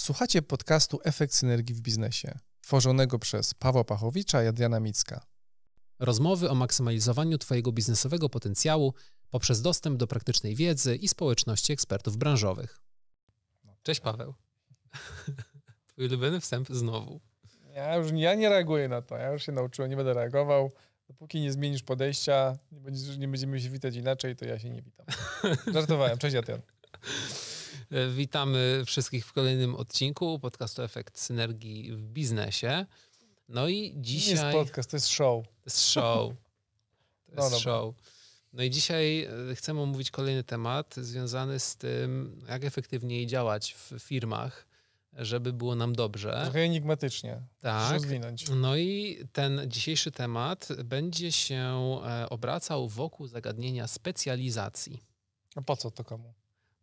Słuchacie podcastu Efekt Synergii w Biznesie, tworzonego przez Pawła Pachowicza i Adriana Micka. Rozmowy o maksymalizowaniu Twojego biznesowego potencjału poprzez dostęp do praktycznej wiedzy i społeczności ekspertów branżowych. Cześć Paweł. Twój ulubiony wstęp znowu. Ja już ja nie reaguję na to. Ja już się nauczyłem, nie będę reagował. Dopóki nie zmienisz podejścia, nie, będziemy się witać inaczej, to ja się nie witam. Żartowałem. Cześć Adrian. Witamy wszystkich w kolejnym odcinku podcastu Efekt Synergii w Biznesie. No i dzisiaj... Nie jest podcast, to jest show. To jest show. To jest no, show. No i dzisiaj e, chcemy omówić kolejny temat związany z tym, jak efektywniej działać w firmach, żeby było nam dobrze. Trochę enigmatycznie. Tak. Rozwinąć. No i ten dzisiejszy temat będzie się e, obracał wokół zagadnienia specjalizacji. A po co to komu?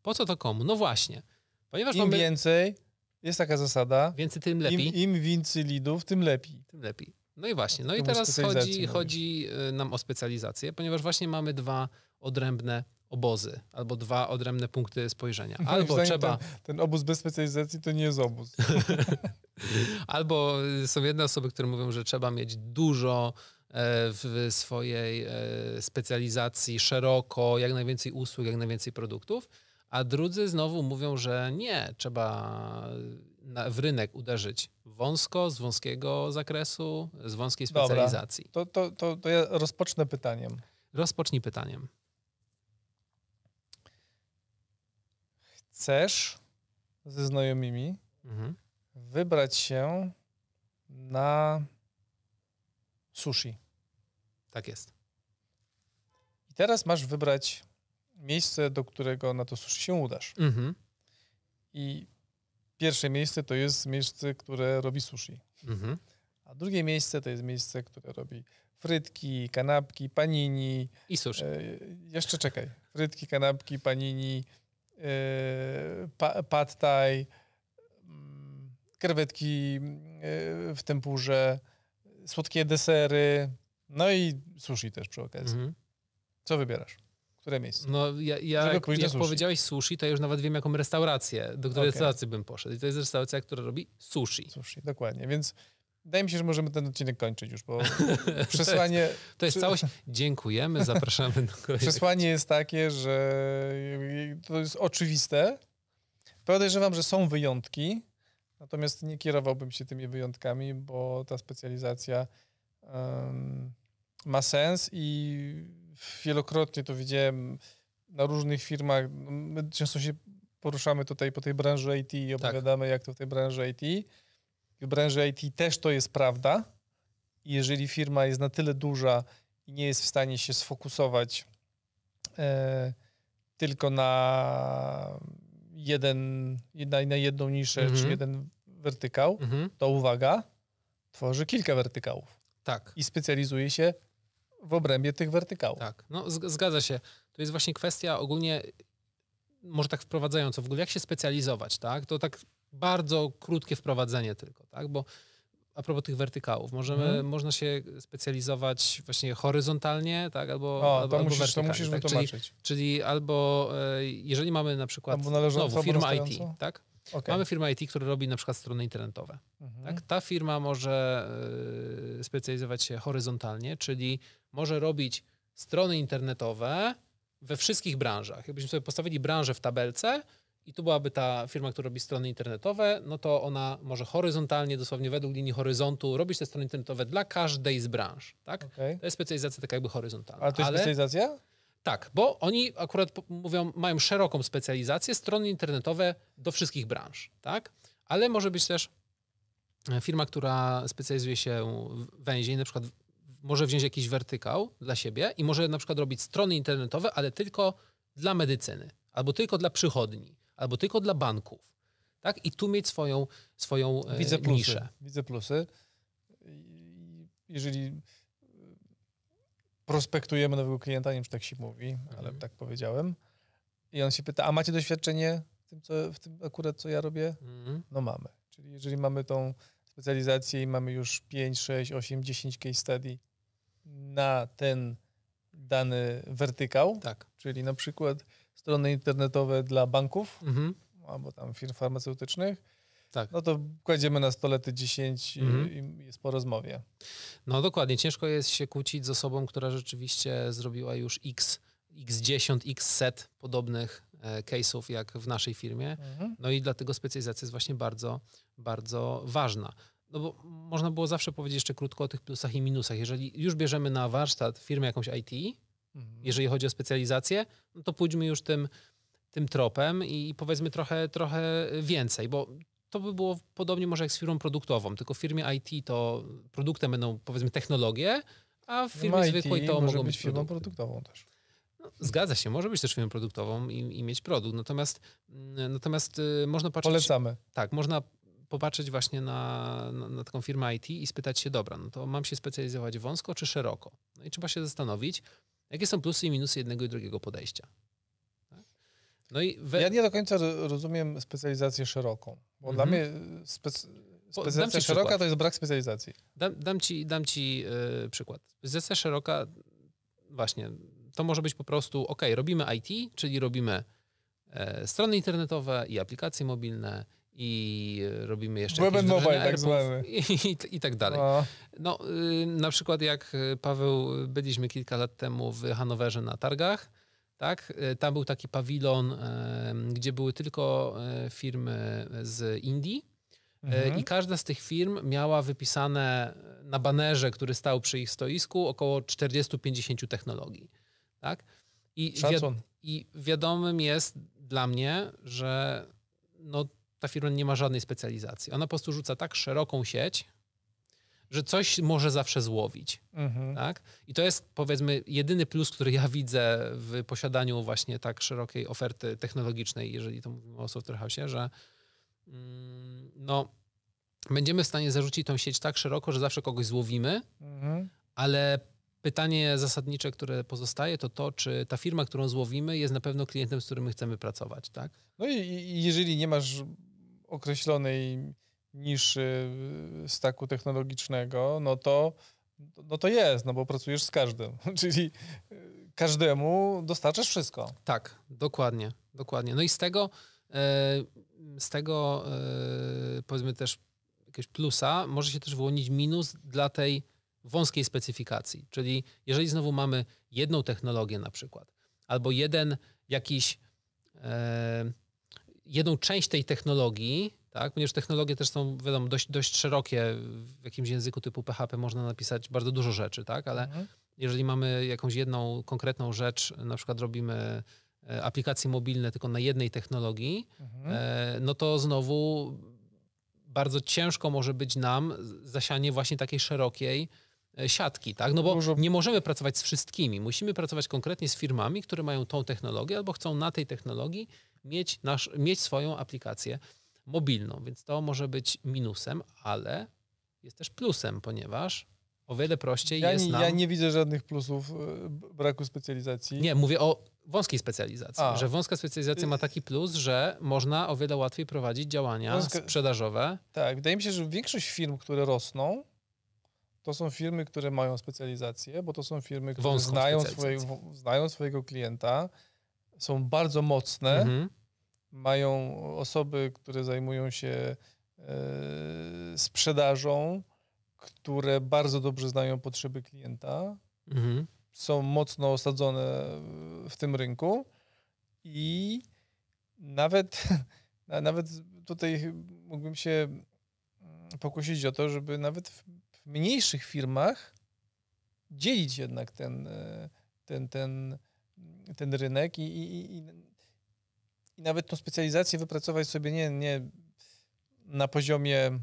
Po co to komu? No właśnie. Ponieważ Im mamy... więcej, jest taka zasada. Więcej, tym lepiej. Im, im więcej lidów, tym lepiej. Tym lepiej. No i właśnie. No i teraz chodzi, chodzi y, nam o specjalizację, ponieważ właśnie mamy dwa odrębne obozy albo dwa odrębne punkty spojrzenia. Albo trzeba... Ten, ten obóz bez specjalizacji to nie jest obóz. albo są jedne osoby, które mówią, że trzeba mieć dużo e, w swojej e, specjalizacji szeroko, jak najwięcej usług, jak najwięcej produktów a drudzy znowu mówią, że nie, trzeba w rynek uderzyć wąsko, z wąskiego zakresu, z wąskiej specjalizacji. Dobra, to, to, to, to ja rozpocznę pytaniem. Rozpocznij pytaniem. Chcesz ze znajomymi mhm. wybrać się na sushi. Tak jest. I teraz masz wybrać miejsce, do którego na to sushi się udasz. Mhm. I pierwsze miejsce to jest miejsce, które robi sushi. Mhm. A drugie miejsce to jest miejsce, które robi frytki, kanapki, panini. I sushi. E, jeszcze czekaj. Frytki, kanapki, panini, e, pa, pad thai, mm, krewetki e, w tempurze, słodkie desery, no i sushi też przy okazji. Mhm. Co wybierasz? Które miejsce? No ja, ja jak, jak powiedziałeś sushi, to ja już nawet wiem, jaką restaurację, do której okay. restauracji bym poszedł. I to jest restauracja, która robi sushi. Sushi, dokładnie. Więc wydaje mi się, że możemy ten odcinek kończyć już, bo przesłanie... to jest całość. Dziękujemy, zapraszamy do kolejnego. Przesłanie jest takie, że to jest oczywiste. Podejrzewam, że są wyjątki, natomiast nie kierowałbym się tymi wyjątkami, bo ta specjalizacja um, ma sens i wielokrotnie to widziałem na różnych firmach. My często się poruszamy tutaj po tej branży IT i tak. opowiadamy, tak. jak to w tej branży IT. W branży IT też to jest prawda. I jeżeli firma jest na tyle duża i nie jest w stanie się sfokusować e, tylko na jeden, na, na jedną niszę mhm. czy jeden wertykał, mhm. to uwaga, tworzy kilka wertykałów. Tak. I specjalizuje się w obrębie tych wertykałów. Tak, no zgadza się. To jest właśnie kwestia ogólnie, może tak wprowadzająco, w ogóle jak się specjalizować, tak? To tak bardzo krótkie wprowadzenie tylko, tak? Bo a propos tych wertykałów, możemy, hmm. można się specjalizować właśnie horyzontalnie, tak? Albo, o, albo, to musisz, wertykalnie. To musisz tak? wytłumaczyć. Czyli, czyli albo e, jeżeli mamy na przykład znowu firma IT, tak? Okay. Mamy firmę IT, która robi na przykład strony internetowe. Mhm. Tak? Ta firma może y, specjalizować się horyzontalnie, czyli może robić strony internetowe we wszystkich branżach. Jakbyśmy sobie postawili branżę w tabelce i tu byłaby ta firma, która robi strony internetowe, no to ona może horyzontalnie, dosłownie według linii horyzontu, robić te strony internetowe dla każdej z branż. Tak? Okay. To jest specjalizacja taka jakby horyzontalna. A to jest Ale... specjalizacja? Tak, bo oni akurat mówią, mają szeroką specjalizację, strony internetowe do wszystkich branż, tak? Ale może być też firma, która specjalizuje się węziej, na przykład może wziąć jakiś wertykał dla siebie i może na przykład robić strony internetowe, ale tylko dla medycyny, albo tylko dla przychodni, albo tylko dla banków, tak? I tu mieć swoją, swoją e, Widzę plusy. niszę. Widzę plusy. Jeżeli prospektujemy nowego klienta, nie wiem, czy tak się mówi, mhm. ale tak powiedziałem. I on się pyta, a macie doświadczenie w tym, co, w tym akurat, co ja robię? Mhm. No mamy. Czyli jeżeli mamy tą specjalizację i mamy już 5, 6, 8, 10 case study na ten dany wertykał, tak. czyli na przykład strony internetowe dla banków mhm. albo tam firm farmaceutycznych, tak. no to kładziemy na stole te 10 mhm. i jest po rozmowie. No dokładnie, ciężko jest się kłócić z osobą, która rzeczywiście zrobiła już x, x10, x set podobnych e, case'ów jak w naszej firmie. Mhm. No i dlatego specjalizacja jest właśnie bardzo, bardzo ważna. No bo można było zawsze powiedzieć jeszcze krótko o tych plusach i minusach. Jeżeli już bierzemy na warsztat firmę jakąś IT, mhm. jeżeli chodzi o specjalizację, no to pójdźmy już tym, tym tropem i powiedzmy trochę, trochę więcej, bo to by było podobnie może jak z firmą produktową, tylko w firmie IT to produktem będą powiedzmy technologie, a w firmie no zwykłej to może być, być firmą produktową też. No, zgadza się, może być też firmą produktową i, i mieć produkt, natomiast, natomiast y, można patrzeć... Polecamy. Tak, można popatrzeć właśnie na, na, na, taką firmę IT i spytać się, dobra, no to mam się specjalizować wąsko czy szeroko? No i trzeba się zastanowić, jakie są plusy i minusy jednego i drugiego podejścia. Tak? No i we... Ja nie do końca rozumiem specjalizację szeroką, bo mhm. dla mnie spec... specjalizacja szeroka przykład. to jest brak specjalizacji. Dam, dam ci, dam ci yy, przykład. Specjalizacja szeroka, właśnie, to może być po prostu, ok, robimy IT, czyli robimy e, strony internetowe i aplikacje mobilne i robimy jeszcze Web and mobile tak zwany. I, i, I, tak dalej. No, no y, na przykład jak y, Paweł, byliśmy kilka lat temu w Hanowerze na targach, tak? Tam był taki pawilon, gdzie były tylko e, firmy z Indii e, mhm. i każda z tych firm miała wypisane na banerze, który stał przy ich stoisku, około 40-50 technologii. Tak? I, Szacun. I wiadomym jest dla mnie, że no, ta firma nie ma żadnej specjalizacji. Ona po prostu rzuca tak szeroką sieć, że coś może zawsze złowić. Mhm. Tak? I to jest powiedzmy jedyny plus, który ja widzę w posiadaniu właśnie tak szerokiej oferty technologicznej, jeżeli to mówimy o Software House, że mm, no, będziemy w stanie zarzucić tą sieć tak szeroko, że zawsze kogoś złowimy, mhm. ale pytanie zasadnicze, które pozostaje, to to, czy ta firma, którą złowimy, jest na pewno klientem, z którym my chcemy pracować. Tak? No i jeżeli nie masz określonej niszy staku technologicznego, no to, no to jest, no bo pracujesz z każdym, czyli każdemu dostarczasz wszystko. Tak, dokładnie, dokładnie. No i z tego, e, z tego powiedzmy też jakiegoś plusa może się też wyłonić minus dla tej wąskiej specyfikacji. Czyli jeżeli znowu mamy jedną technologię na przykład, albo jeden jakiś jedną część tej technologii, tak, ponieważ technologie też są, wiadomo, dość, dość szerokie. W jakimś języku typu PHP można napisać bardzo dużo rzeczy, tak, ale mhm. jeżeli mamy jakąś jedną konkretną rzecz, na przykład robimy e, aplikacje mobilne tylko na jednej technologii, mhm. e, no to znowu bardzo ciężko może być nam zasianie właśnie takiej szerokiej e, siatki, tak? No bo nie możemy pracować z wszystkimi. Musimy pracować konkretnie z firmami, które mają tą technologię albo chcą na tej technologii mieć, nasz, mieć swoją aplikację mobilną, więc to może być minusem, ale jest też plusem, ponieważ o wiele prościej ja jest nie, nam... Ja nie widzę żadnych plusów e, braku specjalizacji. Nie, mówię o wąskiej specjalizacji, A. że wąska specjalizacja ma taki plus, że można o wiele łatwiej prowadzić działania Wąska... sprzedażowe. Tak, wydaje mi się, że większość firm, które rosną, to są firmy, które mają specjalizację, bo to są firmy, które znają, swoje, znają swojego klienta, są bardzo mocne, mhm. mają osoby, które zajmują się e, sprzedażą, które bardzo dobrze znają potrzeby klienta, mhm. są mocno osadzone w tym rynku i nawet, nawet tutaj mógłbym się pokusić o to, żeby nawet w, w mniejszych firmach dzielić jednak ten, e, ten, ten, ten rynek i, i, i, i nawet tą specjalizację wypracować sobie nie, nie na poziomie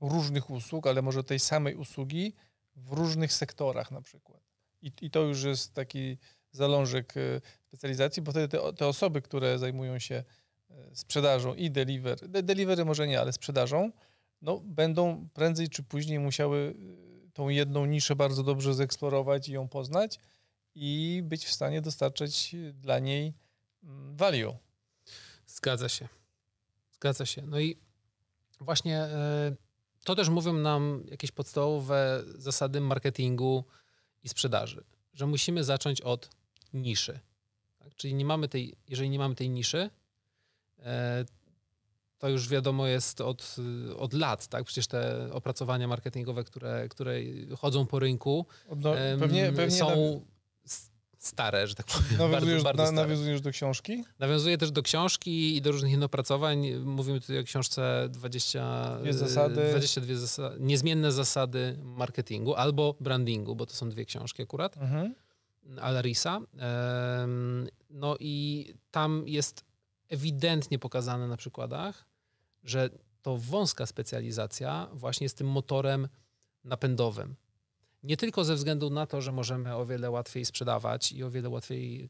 różnych usług, ale może tej samej usługi w różnych sektorach na przykład. I, i to już jest taki zalążek e, specjalizacji, bo wtedy te, te osoby, które zajmują się e, sprzedażą i delivery, de, delivery może nie, ale sprzedażą, no, będą prędzej czy później musiały e, tą jedną niszę bardzo dobrze zeksplorować i ją poznać, i być w stanie dostarczać dla niej mm, value. Zgadza się. Zgadza się. No i właśnie e, to też mówią nam jakieś podstawowe zasady marketingu i sprzedaży, że musimy zacząć od niszy. Tak? Czyli nie mamy tej, jeżeli nie mamy tej niszy, e, to już wiadomo jest od, od lat, tak? Przecież te opracowania marketingowe, które, które chodzą po rynku, no, pewnie, pewnie są stare, że tak powiem. Nawiązujesz, bardzo, bardzo nawiązujesz do książki? Nawiązuję też do książki i do różnych opracowań. Mówimy tutaj o książce 20, Dwie zasady. 22 zasady, niezmienne zasady marketingu albo brandingu, bo to są dwie książki akurat. Mhm. Alarisa. No i tam jest ewidentnie pokazane na przykładach, że to wąska specjalizacja właśnie jest tym motorem napędowym. Nie tylko ze względu na to, że możemy o wiele łatwiej sprzedawać i o wiele łatwiej e,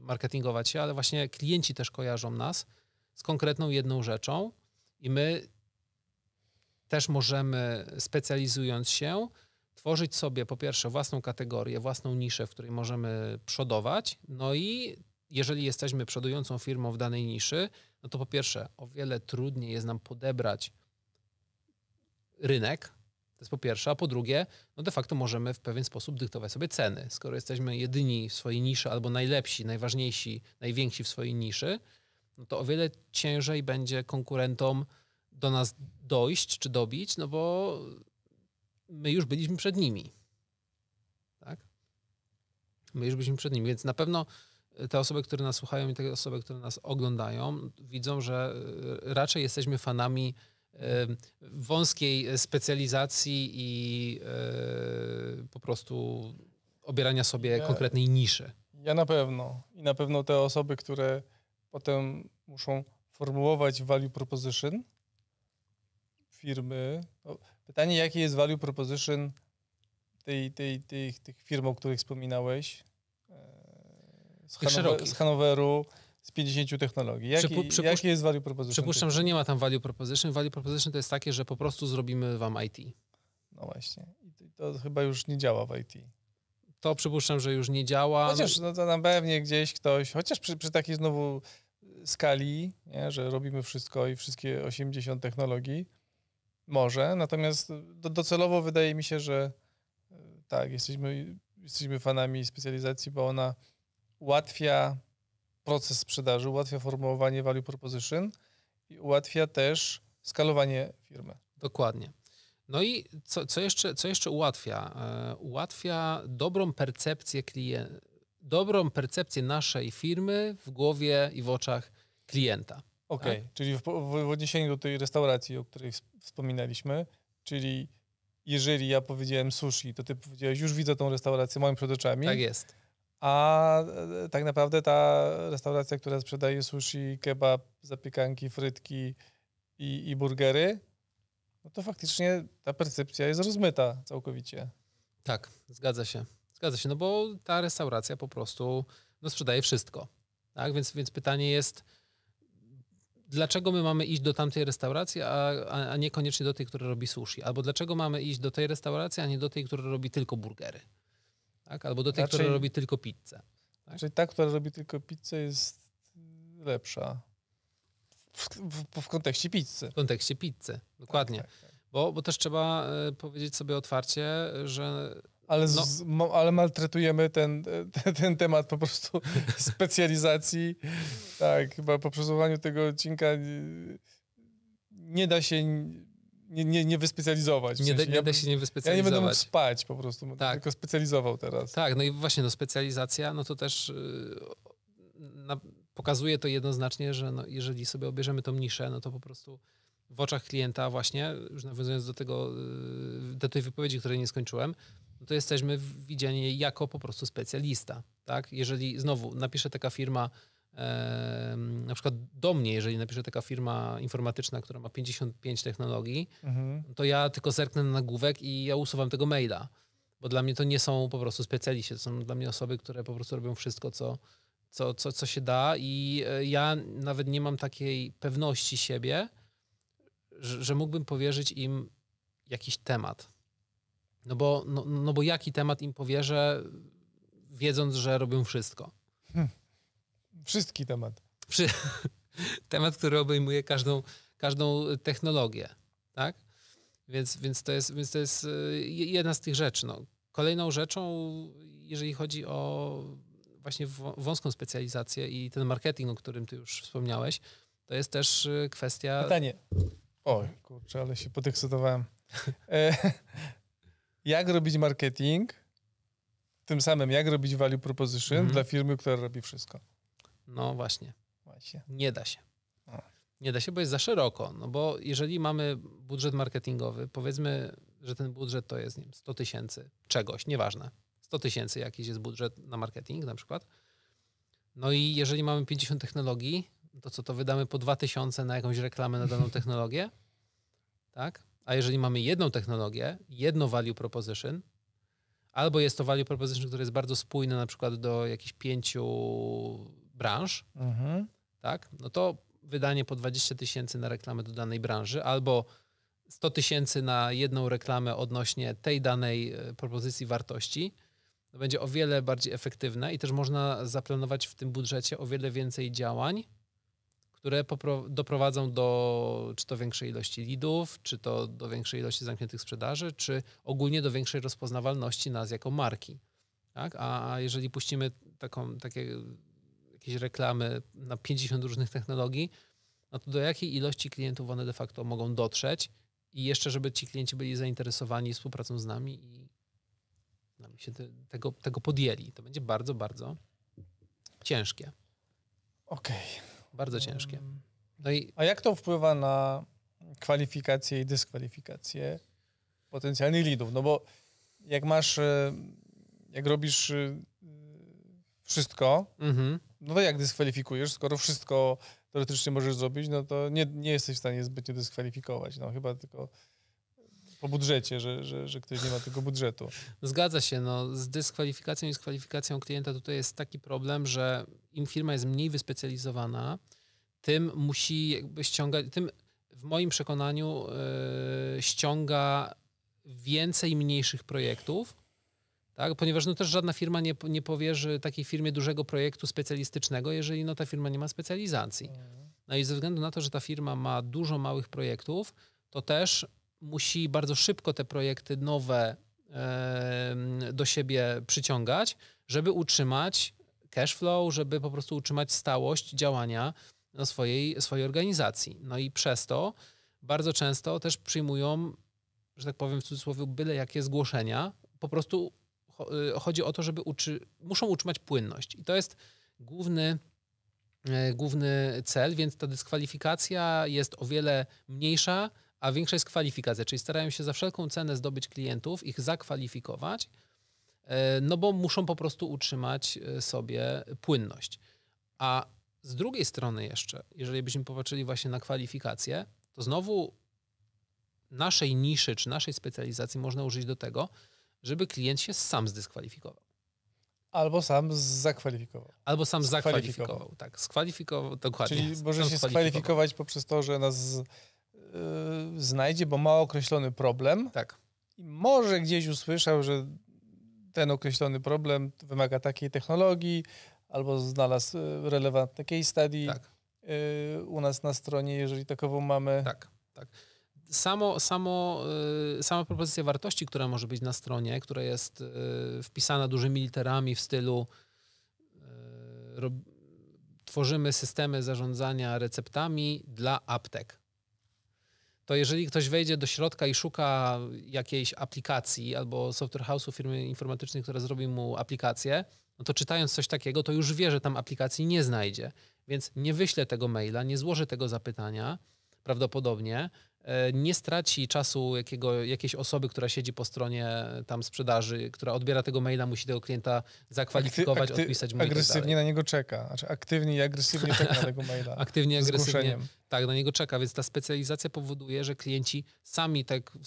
marketingować się, ale właśnie klienci też kojarzą nas z konkretną jedną rzeczą i my też możemy, specjalizując się, tworzyć sobie po pierwsze własną kategorię, własną niszę, w której możemy przodować, no i jeżeli jesteśmy przodującą firmą w danej niszy, no to po pierwsze o wiele trudniej jest nam podebrać rynek, to jest po pierwsze, a po drugie, no de facto możemy w pewien sposób dyktować sobie ceny. Skoro jesteśmy jedyni w swojej niszy albo najlepsi, najważniejsi, najwięksi w swojej niszy, no to o wiele ciężej będzie konkurentom do nas dojść czy dobić, no bo my już byliśmy przed nimi. Tak? My już byliśmy przed nimi, więc na pewno te osoby, które nas słuchają i te osoby, które nas oglądają, widzą, że raczej jesteśmy fanami wąskiej specjalizacji i e, po prostu obierania sobie ja, konkretnej niszy. Ja na pewno. I na pewno te osoby, które potem muszą formułować value proposition firmy. No, pytanie, jakie jest value proposition tej, tej, tej, tych firm, o których wspominałeś? E, z, z Hanoweru, z 50 technologii. Jaki, Przypu, jaki jest value proposition? Przypuszczam, że nie ma tam value proposition. Value proposition to jest takie, że po prostu zrobimy wam IT. No właśnie. I to, chyba już nie działa w IT. To przypuszczam, że już nie działa. Chociaż no to na pewnie gdzieś ktoś, chociaż przy, przy takiej znowu skali, nie, że robimy wszystko i wszystkie 80 technologii, może. Natomiast do, docelowo wydaje mi się, że e, tak, jesteśmy, jesteśmy fanami specjalizacji, bo ona ułatwia proces sprzedaży, ułatwia formułowanie value proposition i ułatwia też skalowanie firmy. Dokładnie. No i co, co, jeszcze, co jeszcze ułatwia? E, ułatwia dobrą percepcję klienta, dobrą percepcję naszej firmy w głowie i w oczach klienta. Okej, okay. tak? czyli w, w, w odniesieniu do tej restauracji, o której wspominaliśmy, czyli jeżeli ja powiedziałem sushi, to ty powiedziałeś, już widzę tą restaurację moim przed oczami. Tak jest a e, tak naprawdę ta restauracja, która sprzedaje sushi, kebab, zapiekanki, frytki i, i burgery, no to faktycznie ta percepcja jest rozmyta całkowicie. Tak, zgadza się. Zgadza się, no bo ta restauracja po prostu no, sprzedaje wszystko. Tak? Więc, więc pytanie jest, dlaczego my mamy iść do tamtej restauracji, a, a niekoniecznie do tej, która robi sushi? Albo dlaczego mamy iść do tej restauracji, a nie do tej, która robi tylko burgery? Tak? albo do tej, Raczej, która robi tylko pizzę. Tak? Czyli ta, która robi tylko pizzę jest lepsza w, w, w kontekście pizzy. W kontekście pizzy, dokładnie. Tak, tak, tak. Bo, bo też trzeba y, powiedzieć sobie otwarcie, że ale, no. z, ale maltretujemy ten, ten, ten, temat po prostu specjalizacji. Tak, chyba po przesłuchaniu tego odcinka nie da się nie, nie, nie wyspecjalizować. nie, da, nie da się nie wyspecjalizować. Ja nie będę mógł spać po prostu, tak. tylko specjalizował teraz. Tak, no i właśnie no, specjalizacja, no to też yy, na, pokazuje to jednoznacznie, że no, jeżeli sobie obierzemy tą niszę, no to po prostu w oczach klienta właśnie, już nawiązując do tego, yy, do tej wypowiedzi, której nie skończyłem, no to jesteśmy widziani jako po prostu specjalista. Tak? Jeżeli znowu napisze taka firma, na przykład do mnie, jeżeli napisze taka firma informatyczna, która ma 55 technologii, mhm. to ja tylko zerknę na nagłówek i ja usuwam tego maila. Bo dla mnie to nie są po prostu specjaliści, to są dla mnie osoby, które po prostu robią wszystko, co, co, co, co się da i e, ja nawet nie mam takiej pewności siebie, że, że mógłbym powierzyć im jakiś temat. No bo, no, no bo jaki temat im powierzę, wiedząc, że robią wszystko? Hmm. Wszystki temat. Przy... temat, który obejmuje każdą, każdą technologię, tak? Więc, więc, to jest, więc to jest e, jedna z tych rzeczy. No. Kolejną rzeczą, jeżeli chodzi o właśnie wąską specjalizację i ten marketing, o którym ty już wspomniałeś, to to jest też y, kwestia... Pytanie. Oj, kurczę, ale się podekscytowałem. E, jak robić marketing, tym samym jak robić value proposition mhm. dla firmy, która robi wszystko? No właśnie. właśnie. Nie da się. Nie da się, bo jest za szeroko. No bo jeżeli mamy budżet marketingowy, powiedzmy, że ten budżet to jest nie wiem, 100 tysięcy czegoś, nieważne. 100 tysięcy jakiś jest budżet na marketing na przykład. No i jeżeli mamy 50 technologii, to co to wydamy po 2000 na jakąś reklamę na daną technologię? Tak? A jeżeli mamy jedną technologię, jedno value proposition, albo jest to value proposition, które jest bardzo spójne na przykład do jakichś pięciu branż, mhm. tak? No to wydanie po 20 tysięcy na reklamę do danej branży, albo 100 tysięcy na jedną reklamę odnośnie tej danej e, propozycji wartości, to będzie o wiele bardziej efektywne i też można zaplanować w tym budżecie o wiele więcej działań, które doprowadzą do czy to większej ilości lidów, czy to do większej ilości zamkniętych sprzedaży, czy ogólnie do większej rozpoznawalności nas jako marki. Tak? A jeżeli puścimy taką, takie jakieś reklamy na 50 różnych technologii, no to do jakiej ilości klientów one de facto mogą dotrzeć i jeszcze, żeby ci klienci byli zainteresowani współpracą z nami i nami się te, tego, tego podjęli. To będzie bardzo, bardzo ciężkie. Okej. Okay. Bardzo ciężkie. No i... A jak to wpływa na kwalifikacje i dyskwalifikacje potencjalnych lidów? No bo jak masz, e, jak robisz e, wszystko, mhm. No to jak dyskwalifikujesz, skoro wszystko teoretycznie możesz zrobić, no to nie, nie jesteś w stanie zbytnio dyskwalifikować. No chyba tylko po budżecie, że, że, że ktoś nie ma tego budżetu. Zgadza się. No, z dyskwalifikacją i z kwalifikacją klienta tutaj jest taki problem, że im firma jest mniej wyspecjalizowana, tym musi jakby ściągać, tym w moim przekonaniu yy, ściąga więcej mniejszych projektów, tak? ponieważ no też żadna firma nie, nie powierzy takiej firmie dużego projektu specjalistycznego, jeżeli no ta firma nie ma specjalizacji. No i ze względu na to, że ta firma ma dużo małych projektów, to też musi bardzo szybko te projekty nowe do siebie przyciągać, żeby utrzymać cash flow, żeby po prostu utrzymać stałość działania swojej, swojej organizacji. No i przez to bardzo często też przyjmują, że tak powiem w cudzysłowie, byle jakie zgłoszenia. Po prostu chodzi o to, żeby uczy, muszą utrzymać płynność. I to jest główny, e, główny cel, więc ta dyskwalifikacja jest o wiele mniejsza a większa jest kwalifikacja, czyli starają się za wszelką cenę zdobyć klientów, ich zakwalifikować, e, no bo muszą po prostu utrzymać e, sobie płynność. A z drugiej strony jeszcze, jeżeli byśmy popatrzyli właśnie na kwalifikacje, to znowu naszej niszy czy naszej specjalizacji można użyć do tego, żeby klient się sam zdyskwalifikował. Albo sam zakwalifikował. Albo sam zakwalifikował, tak. Skwalifikował, dokładnie. Czyli może się skwalifikować poprzez to, że nas Y, znajdzie, bo ma określony problem. Tak. I może gdzieś usłyszał, że ten określony problem wymaga takiej technologii, albo znalazł y, relevantne case study tak. Y, u nas na stronie, jeżeli takową mamy. Tak, tak. Samo, samo, sama propozycja wartości, która może być na stronie, która jest wpisana dużymi literami w stylu tworzymy systemy zarządzania receptami dla aptek to jeżeli ktoś wejdzie do środka i szuka jakiejś aplikacji albo software house'u firmy informatycznej, która zrobi mu aplikację, no to czytając coś takiego, to już wie, że tam aplikacji nie znajdzie. Więc nie wyśle tego maila, nie złoży tego zapytania prawdopodobnie, nie straci czasu jakiego, jakiejś osoby, która siedzi po stronie tam sprzedaży, która odbiera tego maila, musi tego klienta zakwalifikować, akty, akty, odpisać mu tak Agresywnie na niego czeka, znaczy aktywnie i agresywnie czeka na tego maila. aktywnie, agresywnie. Tak, na niego czeka, więc ta specjalizacja powoduje, że klienci sami, tak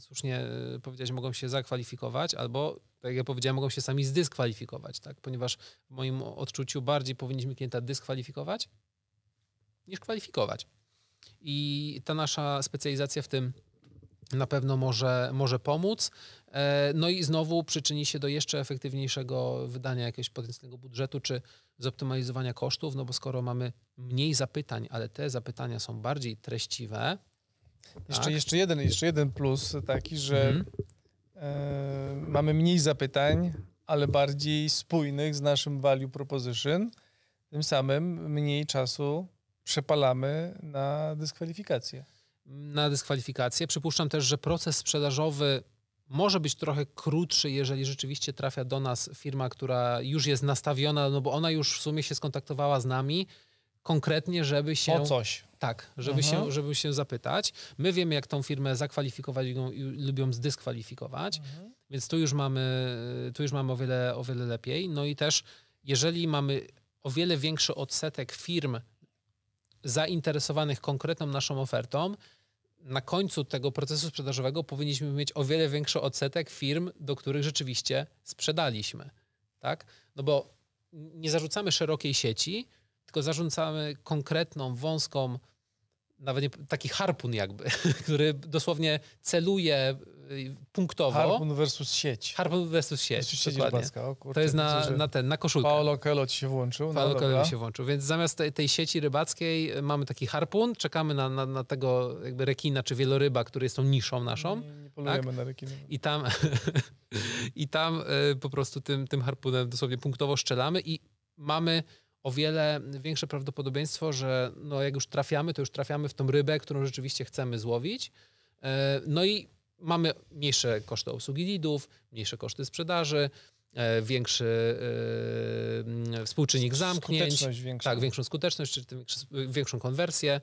słusznie e, powiedziałeś, mogą się zakwalifikować albo, tak jak ja powiedziałem, mogą się sami zdyskwalifikować, tak? ponieważ w moim odczuciu bardziej powinniśmy klienta dyskwalifikować niż kwalifikować. I ta nasza specjalizacja w tym na pewno może, może pomóc. E, no i znowu przyczyni się do jeszcze efektywniejszego wydania jakiegoś potencjalnego budżetu czy zoptymalizowania kosztów, no bo skoro mamy mniej zapytań, ale te zapytania są bardziej treściwe. Jeszcze, tak? jeszcze, jeden, jeszcze jeden plus taki, że mhm. e, mamy mniej zapytań, ale bardziej spójnych z naszym value proposition, tym samym mniej czasu przepalamy na dyskwalifikację. Na dyskwalifikację. Przypuszczam też, że proces sprzedażowy może być trochę krótszy, jeżeli rzeczywiście trafia do nas firma, która już jest nastawiona, no bo ona już w sumie się skontaktowała z nami konkretnie, żeby się... O coś. Tak, żeby, mhm. się, żeby się zapytać. My wiemy, jak tą firmę zakwalifikować i lubią zdyskwalifikować, mhm. więc tu już mamy, tu już mamy o, wiele, o wiele lepiej. No i też, jeżeli mamy o wiele większy odsetek firm zainteresowanych konkretną naszą ofertą, na końcu tego procesu sprzedażowego powinniśmy mieć o wiele większy odsetek firm, do których rzeczywiście sprzedaliśmy. Tak? No bo nie zarzucamy szerokiej sieci, tylko zarzucamy konkretną, wąską, nawet nie, taki harpun jakby, który dosłownie celuje punktowo. Harpun versus sieć. Harpun versus sieć, versus sieć dokładnie. O, kurczę, to jest na, na ten, na koszulkę. Paolo Coelho ci się włączył. No Paolo Coelho się włączył, więc zamiast tej, tej, sieci rybackiej mamy taki harpun, czekamy na, na, na, tego jakby rekina czy wieloryba, który jest tą niszą naszą. Nie, nie polujemy tak? na rekiny. I tam, i tam y, po prostu tym, tym harpunem dosłownie punktowo strzelamy i mamy o wiele większe prawdopodobieństwo, że no jak już trafiamy, to już trafiamy w tą rybę, którą rzeczywiście chcemy złowić. E, no i mamy mniejsze koszty obsługi lidów, mniejsze koszty sprzedaży, e, większy e, współczynnik zamknięć. Większa. Tak, większą skuteczność, czy większą konwersję.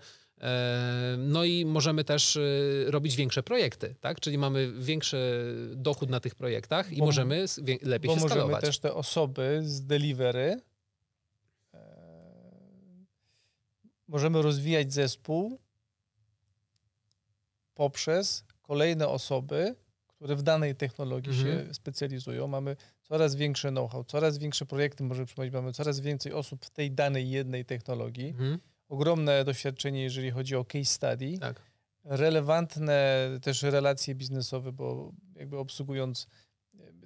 No i możemy też robić większe projekty, tak? Czyli mamy większy dochód na tych projektach i bo, możemy lepiej się skalować. Bo możemy też te osoby z delivery możemy rozwijać zespół poprzez kolejne osoby, które w danej technologii mhm. się specjalizują. Mamy coraz większe know-how, coraz większe projekty możemy przyjmować, mamy coraz więcej osób w tej danej jednej technologii. Mhm. Ogromne doświadczenie, jeżeli chodzi o case study. Tak. Relevantne też relacje biznesowe, bo jakby obsługując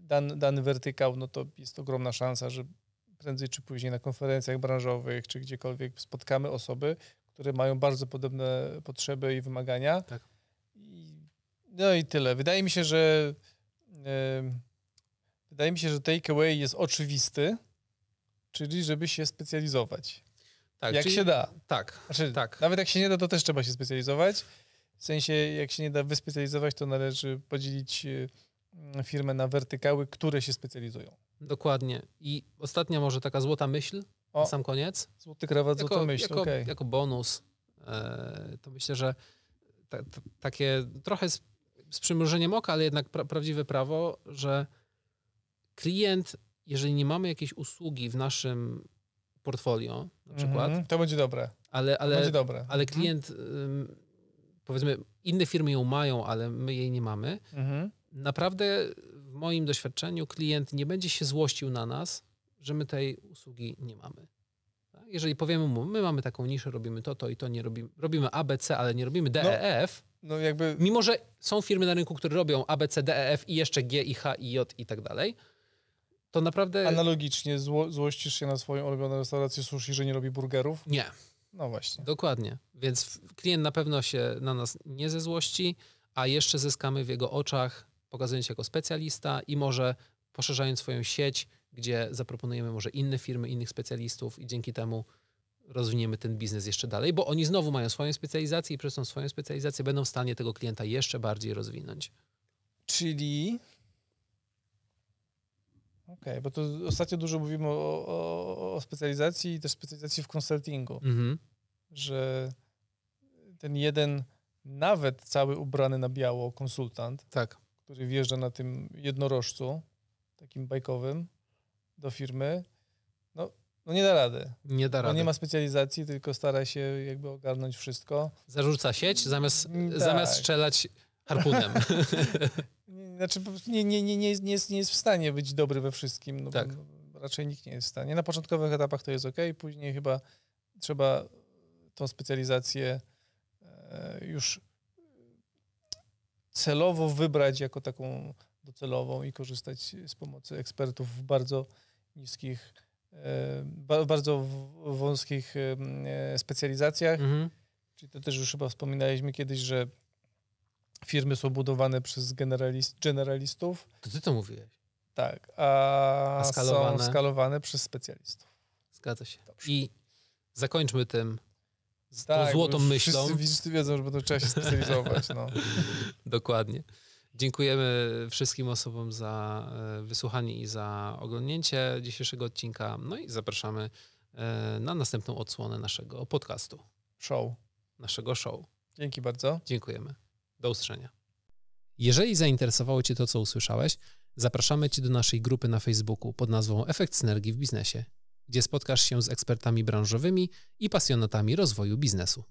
dan, dany wertykał, no to jest ogromna szansa, że prędzej czy później na konferencjach branżowych czy gdziekolwiek spotkamy osoby, które mają bardzo podobne potrzeby i wymagania. Tak. No i tyle. Wydaje mi się, że yy, wydaje mi się, że takeaway jest oczywisty, czyli żeby się specjalizować. Tak, jak czyli, się da. Tak, znaczy, tak. Nawet jak się nie da, to też trzeba się specjalizować. W sensie, jak się nie da wyspecjalizować, to należy podzielić y, firmę na wertykały, które się specjalizują. Dokładnie. I ostatnia może taka złota myśl o, na sam koniec. Złoty krawat, jako, złota myśl, jako, okay. jako bonus. E, to myślę, że ta, ta, takie trochę z, przymrużeniem oka, ale jednak pra, prawdziwe prawo, że klient, jeżeli nie mamy jakiejś usługi w naszym portfolio, na przykład. Mm -hmm, to będzie dobre. Ale, ale, będzie dobre. ale mhm. klient, mm -hmm. powiedzmy, inne firmy ją mają, ale my jej nie mamy. Mm -hmm. Naprawdę w moim doświadczeniu klient nie będzie się złościł na nas, że my tej usługi nie mamy. Tak? Jeżeli powiemy mu, my mamy taką niszę, robimy to, to i to, nie robimy, robimy ABC, ale nie robimy DEF, no, no jakby... mimo że są firmy na rynku, które robią ABC, DEF i jeszcze G, i H, i J i tak dalej, to naprawdę... Analogicznie zło, złościsz się na swoją ulubioną restaurację sushi, że nie robi burgerów? Nie. No właśnie. Dokładnie. Więc klient na pewno się na nas nie ze złości, a jeszcze zyskamy w jego oczach pokazując się jako specjalista i może poszerzając swoją sieć, gdzie zaproponujemy może inne firmy, innych specjalistów i dzięki temu rozwiniemy ten biznes jeszcze dalej, bo oni znowu mają swoją specjalizację i przez tą swoją specjalizację będą w stanie tego klienta jeszcze bardziej rozwinąć. Czyli Okej, okay, bo to ostatnio dużo mówimy o, o, o, specjalizacji i też specjalizacji w konsultingu, mhm. że ten jeden, nawet cały ubrany na biało konsultant, tak który wjeżdża na tym jednorożcu, takim bajkowym, do firmy, no, no nie da rady. Nie da rady. nie ma specjalizacji, tylko stara się jakby ogarnąć wszystko. Zarzuca sieć zamiast, mm, tak. zamiast strzelać harpunem. znaczy nie, nie, nie, nie, jest, nie, jest, nie jest w stanie być dobry we wszystkim. No, tak. raczej nikt nie jest w stanie. Na początkowych etapach to jest ok, później chyba trzeba tą specjalizację e, już celowo wybrać jako taką docelową i korzystać z pomocy ekspertów w bardzo niskich, e, bardzo wąskich e, specjalizacjach. Mhm. Czyli to też już chyba wspominaliśmy kiedyś, że firmy są budowane przez generalist, generalistów. To ty to mówiłeś. Tak, a, a skalowane. są skalowane przez specjalistów. Zgadza się. Dobrze. I zakończmy tym z tak, tą złotą myślą. Wszyscy, wszyscy wiedzą, że to trzeba się specjalizować. No. Dokładnie. Dziękujemy wszystkim osobom za e, wysłuchanie i za oglądnięcie dzisiejszego odcinka. No i zapraszamy e, na następną odsłonę naszego podcastu. Show. Naszego show. Dzięki bardzo. Dziękujemy. Do usłyszenia. Jeżeli zainteresowało Cię to, co usłyszałeś, zapraszamy Cię do naszej grupy na Facebooku pod nazwą Efekt Synergii w Biznesie, gdzie spotkasz się z ekspertami branżowymi i pasjonatami rozwoju biznesu.